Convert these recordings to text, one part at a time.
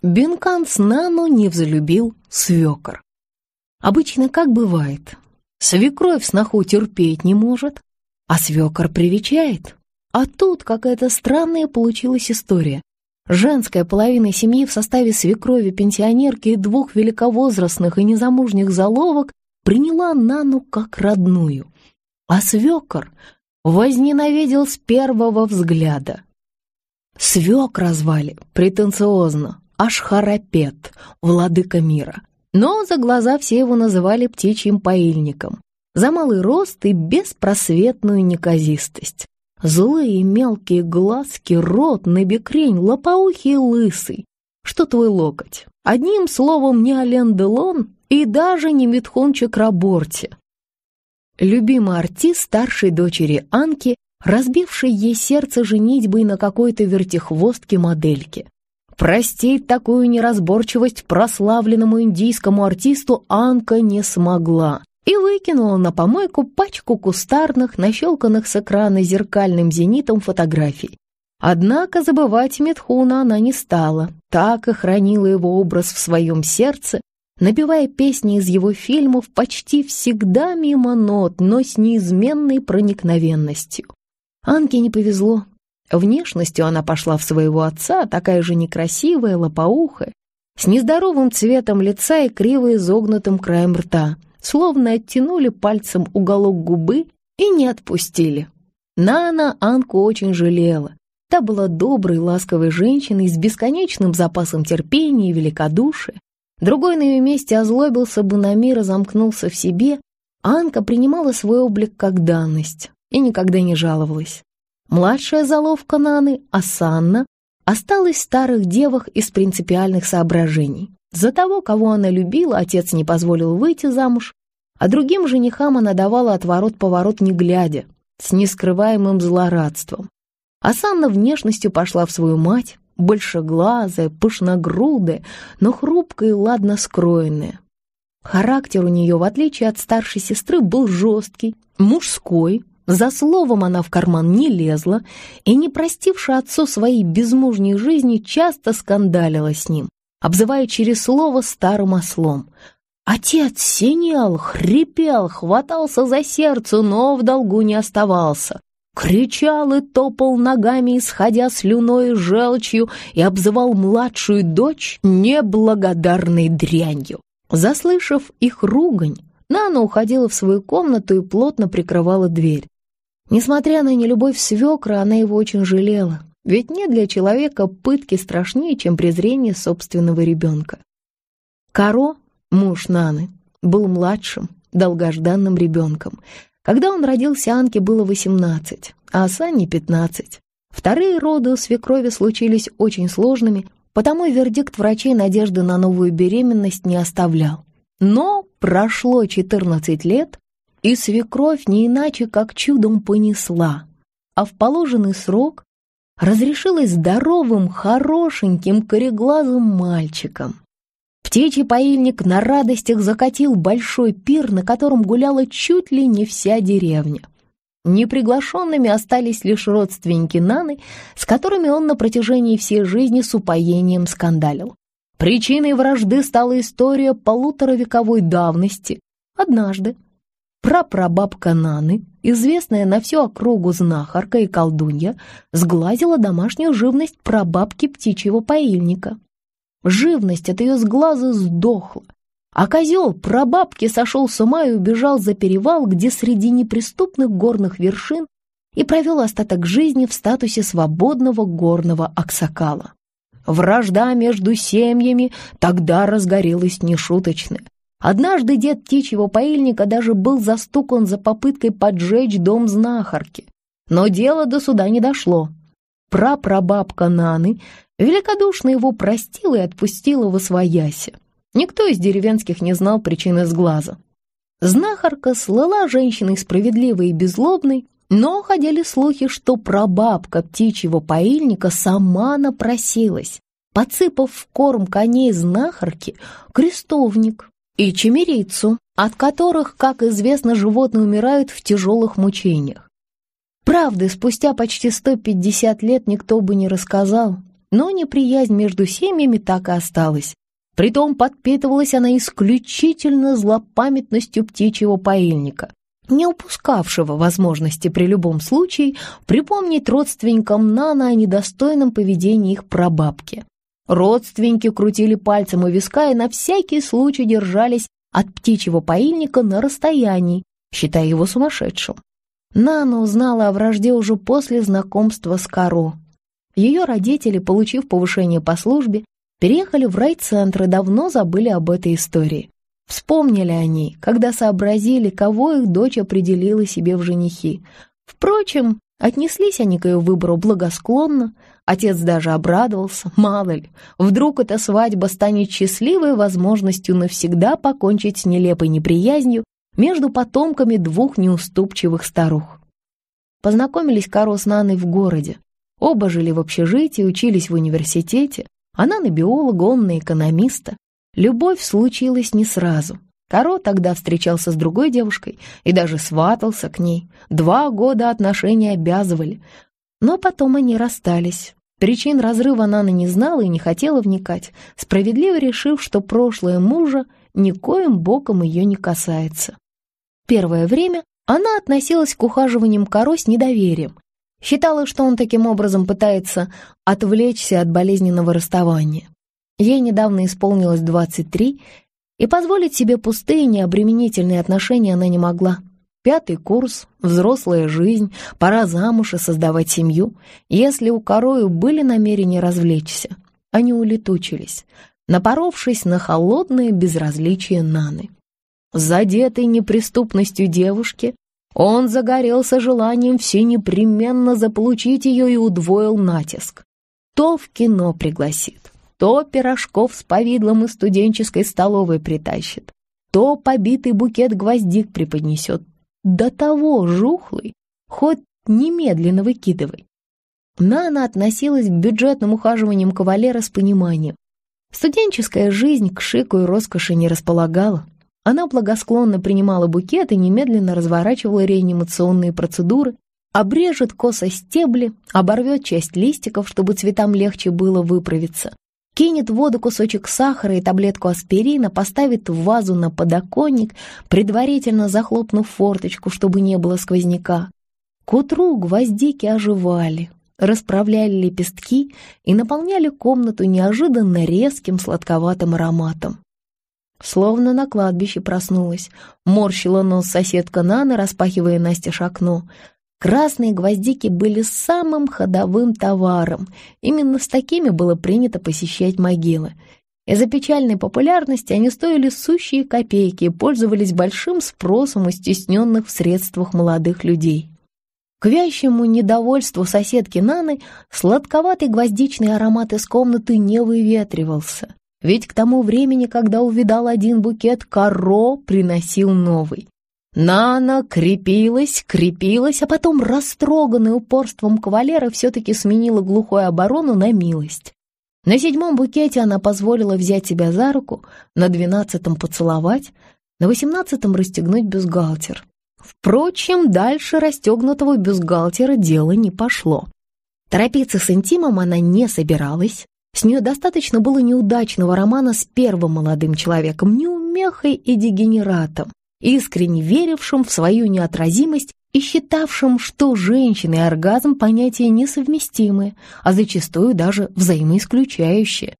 Бенкан с Нану не взлюбил свекор. Обычно как бывает, свекровь сноху терпеть не может, а свекор привечает. А тут какая-то странная получилась история. Женская половина семьи в составе свекрови, пенсионерки и двух великовозрастных и незамужних заловок приняла Нану как родную. А свекор возненавидел с первого взгляда. Свекра звали претенциозно Ашхарапет, владыка мира. Но за глаза все его называли птичьим поильником, за малый рост и беспросветную неказистость. Злые мелкие глазки, рот, набекрень, лопоухий лысый. Что твой локоть? Одним словом, не Ален Делон и даже не Митхон Чакраборти. Любимый артист старшей дочери Анки, разбивший ей сердце женитьбой на какой-то вертихвостке-модельке. Простить такую неразборчивость прославленному индийскому артисту Анка не смогла и выкинула на помойку пачку кустарных, нащелканных с экрана зеркальным зенитом фотографий. Однако забывать Митхуна она не стала, так и хранила его образ в своем сердце, напевая песни из его фильмов почти всегда мимо нот, но с неизменной проникновенностью. Анке не повезло. Внешностью она пошла в своего отца, такая же некрасивая, лопоухая, с нездоровым цветом лица и криво изогнутым краем рта — словно оттянули пальцем уголок губы и не отпустили. Нана Анку очень жалела. Та была доброй, ласковой женщиной с бесконечным запасом терпения и великодушия. Другой на ее месте озлобился бы на мир и замкнулся в себе. Анка принимала свой облик как данность и никогда не жаловалась. Младшая заловка Наны, Асанна, осталась в старых девах из принципиальных соображений. За того, кого она любила, отец не позволил выйти замуж, а другим женихам она давала отворот-поворот не глядя, с нескрываемым злорадством. А Санна внешностью пошла в свою мать, большеглазая, пышногрудая, но хрупкая и ладно скроенная. Характер у нее, в отличие от старшей сестры, был жесткий, мужской, за словом она в карман не лезла и, не простивши отцу своей безмужней жизни, часто скандалила с ним обзывая через слово старым ослом. Отец синел, хрипел, хватался за сердце, но в долгу не оставался. Кричал и топал ногами, исходя слюной и желчью, и обзывал младшую дочь неблагодарной дрянью. Заслышав их ругань, Нана уходила в свою комнату и плотно прикрывала дверь. Несмотря на нелюбовь свекра, она его очень жалела. Ведь не для человека пытки страшнее, чем презрение собственного ребенка. Каро, муж Наны, был младшим, долгожданным ребенком. Когда он родился, Анке было 18, а Асане 15. Вторые роды у свекрови случились очень сложными, потому вердикт врачей надежды на новую беременность не оставлял. Но прошло 14 лет, и свекровь не иначе как чудом понесла, а в положенный срок разрешилась здоровым, хорошеньким, кореглазым мальчиком. Птичий поильник на радостях закатил большой пир, на котором гуляла чуть ли не вся деревня. Неприглашенными остались лишь родственники Наны, с которыми он на протяжении всей жизни с упоением скандалил. Причиной вражды стала история полуторавековой давности. Однажды прапрабабка Наны известная на всю округу знахарка и колдунья, сглазила домашнюю живность прабабки птичьего поильника. Живность от ее сглаза сдохла, а козел прабабки сошел с ума и убежал за перевал, где среди неприступных горных вершин и провел остаток жизни в статусе свободного горного аксакала. Вражда между семьями тогда разгорелась нешуточная. Однажды дед птичьего поильника даже был застукан за попыткой поджечь дом знахарки. Но дело до суда не дошло. Прапрабабка Наны великодушно его простила и отпустила в освояси. Никто из деревенских не знал причины сглаза. Знахарка слыла женщиной справедливой и безлобной, но ходили слухи, что прабабка птичьего поильника сама напросилась, подсыпав в корм коней знахарки крестовник, и чемерицу, от которых, как известно, животные умирают в тяжелых мучениях. Правды, спустя почти 150 лет никто бы не рассказал, но неприязнь между семьями так и осталась. Притом подпитывалась она исключительно злопамятностью птичьего поильника, не упускавшего возможности при любом случае припомнить родственникам Нана о недостойном поведении их прабабки. Родственники крутили пальцем у виска и на всякий случай держались от птичьего поильника на расстоянии, считая его сумасшедшим. Нана узнала о вражде уже после знакомства с Каро. Ее родители, получив повышение по службе, переехали в райцентр и давно забыли об этой истории. Вспомнили они, когда сообразили, кого их дочь определила себе в женихи. Впрочем, отнеслись они к ее выбору благосклонно, отец даже обрадовался, мало ли, вдруг эта свадьба станет счастливой возможностью навсегда покончить с нелепой неприязнью между потомками двух неуступчивых старух. Познакомились Каро с Наной в городе. Оба жили в общежитии, учились в университете. Она на биолога, он на экономиста. Любовь случилась не сразу. Каро тогда встречался с другой девушкой и даже сватался к ней. Два года отношения обязывали. Но потом они расстались. Причин разрыва Нана не знала и не хотела вникать, справедливо решив, что прошлое мужа никоим боком ее не касается. Первое время она относилась к ухаживаниям Каро с недоверием, считала, что он таким образом пытается отвлечься от болезненного расставания. Ей недавно исполнилось 23, и позволить себе пустые необременительные отношения она не могла. Пятый курс, взрослая жизнь, пора замуж и создавать семью. Если у Корою были намерения развлечься, они улетучились, напоровшись на холодное безразличие Наны. Задетый неприступностью девушки, он загорелся желанием все непременно заполучить ее и удвоил натиск. То в кино пригласит, то пирожков с повидлом из студенческой столовой притащит, то побитый букет гвоздик преподнесет. До того жухлый, хоть немедленно выкидывай. Нана относилась к бюджетным ухаживаниям кавалера с пониманием. Студенческая жизнь к шику и роскоши не располагала. Она благосклонно принимала букет и немедленно разворачивала реанимационные процедуры, обрежет косо стебли, оборвет часть листиков, чтобы цветам легче было выправиться, кинет в воду кусочек сахара и таблетку аспирина, поставит вазу на подоконник, предварительно захлопнув форточку, чтобы не было сквозняка. К утру гвоздики оживали, расправляли лепестки и наполняли комнату неожиданно резким сладковатым ароматом. Словно на кладбище проснулась. Морщила нос соседка Нана, распахивая настежь окно. Красные гвоздики были самым ходовым товаром. Именно с такими было принято посещать могилы. Из-за печальной популярности они стоили сущие копейки и пользовались большим спросом у стесненных в средствах молодых людей. К вящему недовольству соседки Наны сладковатый гвоздичный аромат из комнаты не выветривался. Ведь к тому времени, когда увидал один букет, Каро приносил новый. Нана крепилась, крепилась, а потом, растроганный упорством кавалера, все-таки сменила глухую оборону на милость. На седьмом букете она позволила взять себя за руку, на двенадцатом поцеловать, на восемнадцатом расстегнуть бюстгальтер. Впрочем, дальше расстегнутого бюстгальтера дело не пошло. Торопиться с интимом она не собиралась, с нее достаточно было неудачного романа с первым молодым человеком, неумехой и дегенератом, искренне верившим в свою неотразимость и считавшим, что женщина и оргазм понятия несовместимые, а зачастую даже взаимоисключающие.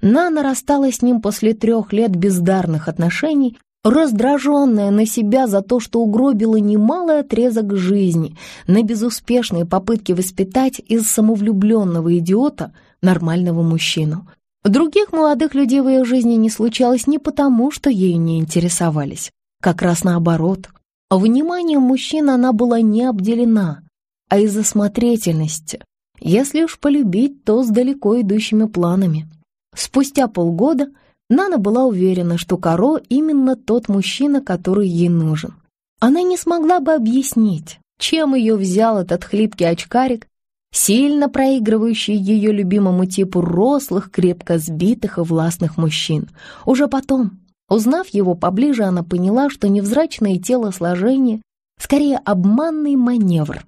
Нана рассталась с ним после трех лет бездарных отношений, раздраженная на себя за то, что угробила немалый отрезок жизни на безуспешные попытки воспитать из самовлюбленного идиота – нормального мужчину. Других молодых людей в ее жизни не случалось не потому, что ею не интересовались. Как раз наоборот. Вниманием мужчин она была не обделена, а из-за смотрительности. Если уж полюбить, то с далеко идущими планами. Спустя полгода Нана была уверена, что Каро именно тот мужчина, который ей нужен. Она не смогла бы объяснить, чем ее взял этот хлипкий очкарик сильно проигрывающий ее любимому типу рослых, крепко сбитых и властных мужчин. Уже потом, узнав его поближе, она поняла, что невзрачное телосложение скорее обманный маневр,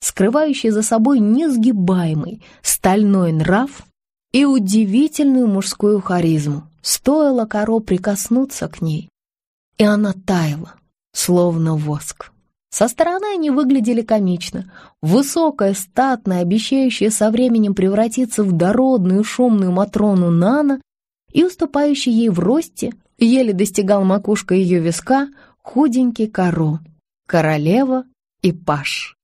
скрывающий за собой несгибаемый стальной нрав и удивительную мужскую харизму. Стоило Каро прикоснуться к ней, и она таяла, словно воск. Со стороны они выглядели комично. Высокая, статная, обещающая со временем превратиться в дородную шумную Матрону Нана и уступающий ей в росте, еле достигал макушка ее виска, худенький Каро, королева и паш.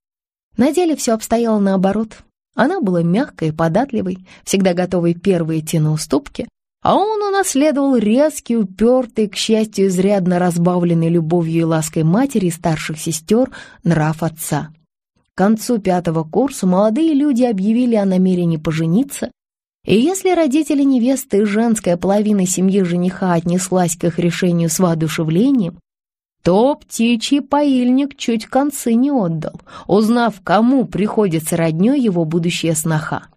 На деле все обстояло наоборот. Она была мягкой и податливой, всегда готовой первой идти на уступки, а он унаследовал резкий, упертый, к счастью, изрядно разбавленный любовью и лаской матери и старших сестер нрав отца. К концу пятого курса молодые люди объявили о намерении пожениться, и если родители невесты и женская половина семьи жениха отнеслась к их решению с воодушевлением, то птичий поильник чуть концы не отдал, узнав, кому приходится роднёй его будущая сноха.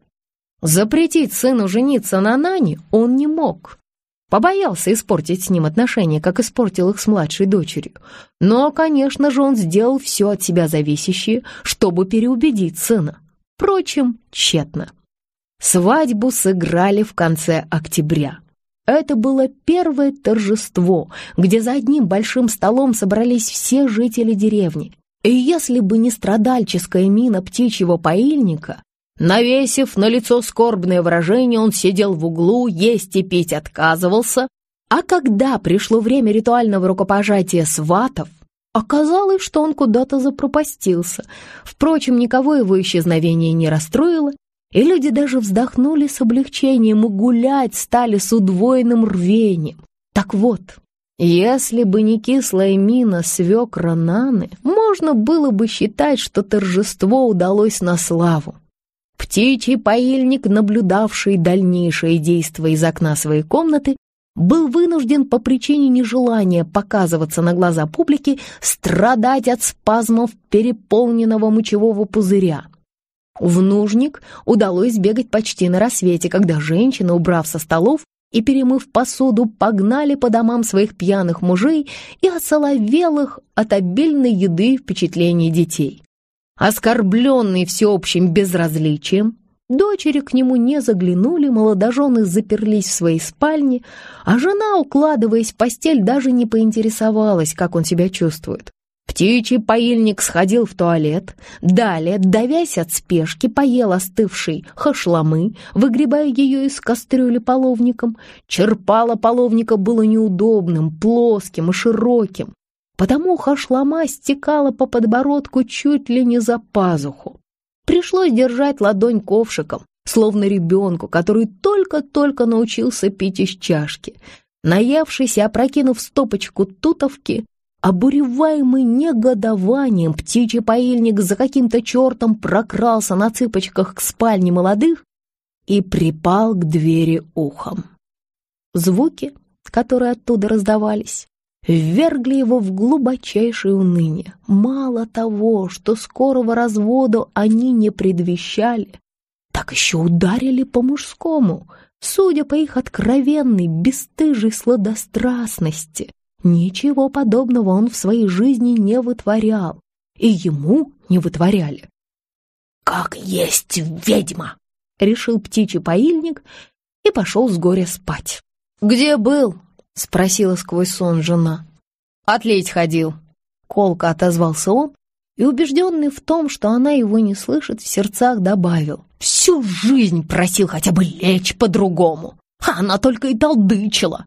Запретить сыну жениться на Нане он не мог. Побоялся испортить с ним отношения, как испортил их с младшей дочерью. Но, конечно же, он сделал все от себя зависящее, чтобы переубедить сына. Впрочем, тщетно. Свадьбу сыграли в конце октября. Это было первое торжество, где за одним большим столом собрались все жители деревни. И если бы не страдальческая мина птичьего поильника, навесив на лицо скорбное выражение, он сидел в углу, есть и пить отказывался, а когда пришло время ритуального рукопожатия сватов, оказалось, что он куда-то запропастился. Впрочем, никого его исчезновение не расстроило, и люди даже вздохнули с облегчением и гулять стали с удвоенным рвением. Так вот, если бы не кислая мина свекра Наны, можно было бы считать, что торжество удалось на славу. Птичий поильник, наблюдавший дальнейшие действия из окна своей комнаты, был вынужден по причине нежелания показываться на глаза публики страдать от спазмов переполненного мочевого пузыря. В нужник удалось бегать почти на рассвете, когда женщины, убрав со столов и перемыв посуду, погнали по домам своих пьяных мужей и осоловелых от обильной еды впечатлений детей. Оскорбленный всеобщим безразличием, дочери к нему не заглянули, молодожены заперлись в своей спальне, а жена, укладываясь в постель, даже не поинтересовалась, как он себя чувствует. Птичий поильник сходил в туалет, далее, давясь от спешки, поел остывший хашламы, выгребая ее из кастрюли половником. Черпало половника было неудобным, плоским и широким, потому хашлама стекала по подбородку чуть ли не за пазуху. Пришлось держать ладонь ковшиком, словно ребенку, который только-только научился пить из чашки. Наевшись и опрокинув стопочку тутовки, Обуреваемый негодованием, птичий поильник за каким-то чертом прокрался на цыпочках к спальне молодых и припал к двери ухом. Звуки, которые оттуда раздавались, ввергли его в глубочайшее уныние. Мало того, что скорого развода они не предвещали, так еще ударили по-мужскому, судя по их откровенной, бесстыжей сладострастности. Ничего подобного он в своей жизни не вытворял, и ему не вытворяли. «Как есть ведьма!» — решил птичий поильник и пошел с горя спать. «Где был?» — спросила сквозь сон жена. «Отлить ходил», — колко отозвался он, и, убежденный в том, что она его не слышит, в сердцах добавил. «Всю жизнь просил хотя бы лечь по-другому, а она только и толдычила.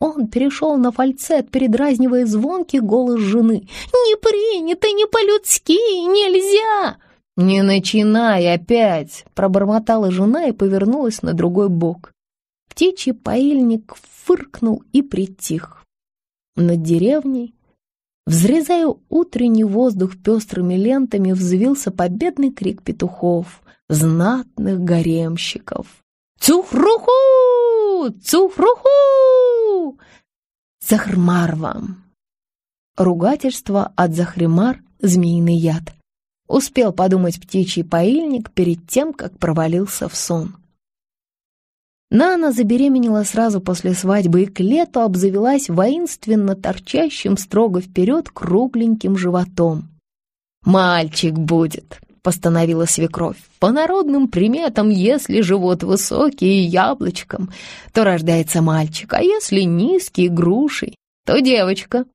Он перешел на фальцет, передразнивая звонкий голос жены. «Не принято, не по-людски, нельзя!» «Не начинай опять!» — пробормотала жена и повернулась на другой бок. Птичий поильник фыркнул и притих. Над деревней, взрезая утренний воздух пестрыми лентами, взвился победный крик петухов, знатных гаремщиков. «Цухруху! Цухруху!» «Захрмар вам!» Ругательство от захримар — змеиный яд. Успел подумать птичий поильник перед тем, как провалился в сон. Нана забеременела сразу после свадьбы и к лету обзавелась воинственно торчащим строго вперед кругленьким животом. «Мальчик будет!» Постановила свекровь. «По народным приметам, если живот высокий и яблочком, то рождается мальчик, а если низкий грушей, то девочка».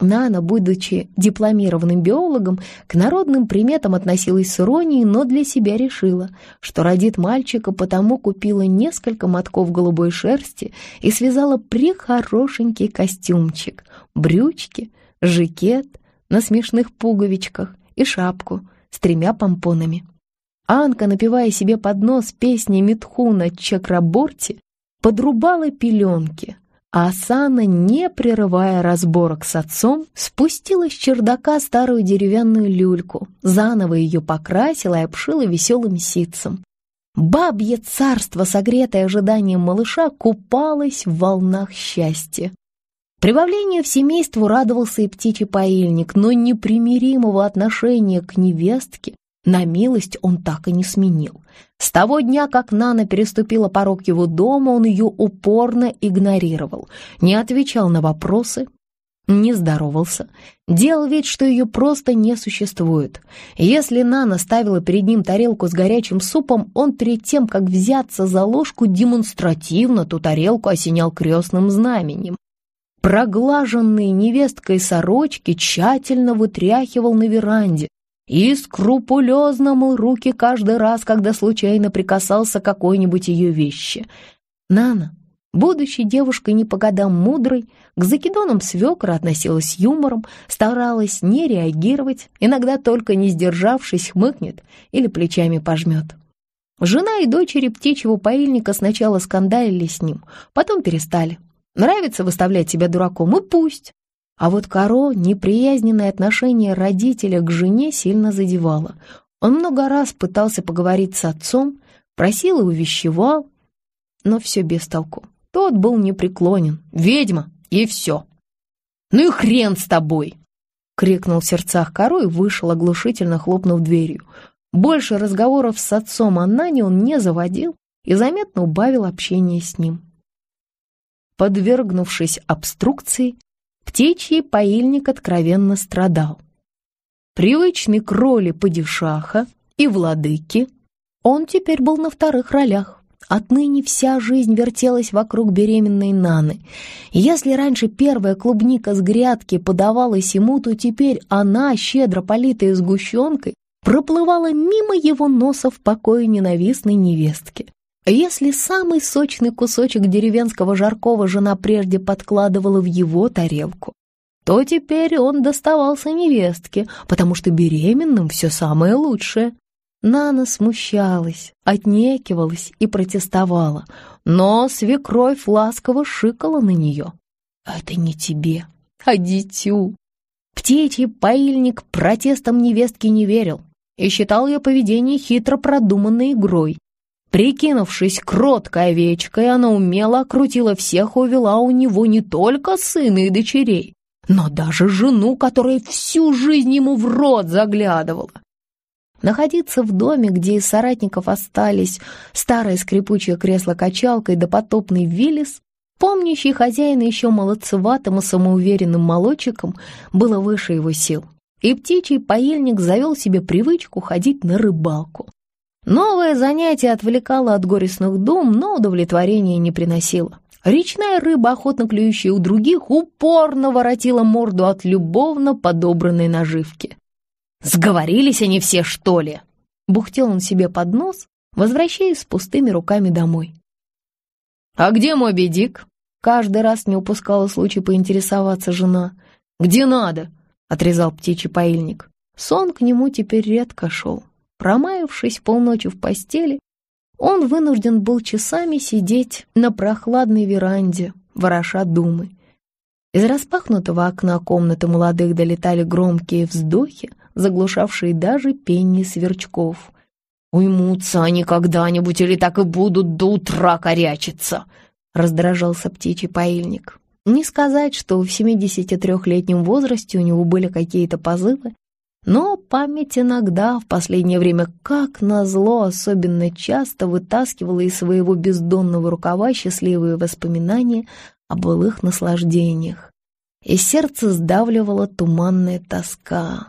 Нана, будучи дипломированным биологом, к народным приметам относилась с иронией, но для себя решила, что родит мальчика, потому купила несколько мотков голубой шерсти и связала прихорошенький костюмчик, брючки, жакет на смешных пуговичках и шапку с тремя помпонами. Анка, напевая себе под нос песни Митхуна Чакраборти, подрубала пеленки, а Асана, не прерывая разборок с отцом, спустила с чердака старую деревянную люльку, заново ее покрасила и обшила веселым ситцем. Бабье царство, согретое ожиданием малыша, купалось в волнах счастья. Прибавлению в семейству радовался и птичий поильник, но непримиримого отношения к невестке на милость он так и не сменил. С того дня, как Нана переступила порог его дома, он ее упорно игнорировал, не отвечал на вопросы, не здоровался, делал вид, что ее просто не существует. Если Нана ставила перед ним тарелку с горячим супом, он перед тем, как взяться за ложку, демонстративно ту тарелку осенял крестным знаменем. Проглаженные невесткой сорочки тщательно вытряхивал на веранде, и скрупулезно мыл руки каждый раз, когда случайно прикасался к какой-нибудь ее вещи. Нана, будущей девушкой не по годам мудрой, к закидонам свекра относилась юмором, старалась не реагировать, иногда только не сдержавшись хмыкнет или плечами пожмет. Жена и дочери птичьего поильника сначала скандалили с ним, потом перестали. Нравится выставлять себя дураком, и пусть. А вот Каро неприязненное отношение родителя к жене сильно задевало. Он много раз пытался поговорить с отцом, просил и увещевал, но все без толку. Тот был непреклонен. «Ведьма! И все!» «Ну и хрен с тобой!» — крикнул в сердцах Каро и вышел, оглушительно хлопнув дверью. Больше разговоров с отцом о Нане он не заводил и заметно убавил общение с ним. Подвергнувшись обструкции, птичий поильник откровенно страдал. Привычный к роли падишаха и владыки, он теперь был на вторых ролях. Отныне вся жизнь вертелась вокруг беременной Наны. Если раньше первая клубника с грядки подавалась ему, то теперь она, щедро политая сгущенкой, проплывала мимо его носа в покое ненавистной невестки. Если самый сочный кусочек деревенского жаркого жена прежде подкладывала в его тарелку, то теперь он доставался невестке, потому что беременным все самое лучшее. Нана смущалась, отнекивалась и протестовала, но свекровь ласково шикала на нее. «Это не тебе, а дитю». Птичий поильник протестом невестки не верил и считал ее поведение хитро продуманной игрой, Прикинувшись кроткой овечкой, она умело окрутила всех и увела у него не только сына и дочерей, но даже жену, которая всю жизнь ему в рот заглядывала. Находиться в доме, где из соратников остались старое скрипучее кресло-качалка и допотопный Виллис, помнящий хозяина еще молодцеватым и самоуверенным молодчиком, было выше его сил. И птичий поильник завел себе привычку ходить на рыбалку. Новое занятие отвлекало от горестных дум, но удовлетворения не приносило. Речная рыба, охотно клюющая у других, упорно воротила морду от любовно подобранной наживки. «Сговорились они все, что ли?» Бухтел он себе под нос, возвращаясь с пустыми руками домой. «А где Моби Дик?» Каждый раз не упускала случай поинтересоваться жена. «Где надо?» — отрезал птичий поильник. Сон к нему теперь редко шел. Промаявшись полночи в постели, он вынужден был часами сидеть на прохладной веранде, вороша думы. Из распахнутого окна комнаты молодых долетали громкие вздохи, заглушавшие даже пение сверчков. «Уймутся они когда-нибудь или так и будут до утра корячиться!» — раздражался птичий поильник. Не сказать, что в 73-летнем возрасте у него были какие-то позывы, но память иногда, в последнее время, как назло, особенно часто вытаскивала из своего бездонного рукава счастливые воспоминания о былых наслаждениях. И сердце сдавливала туманная тоска.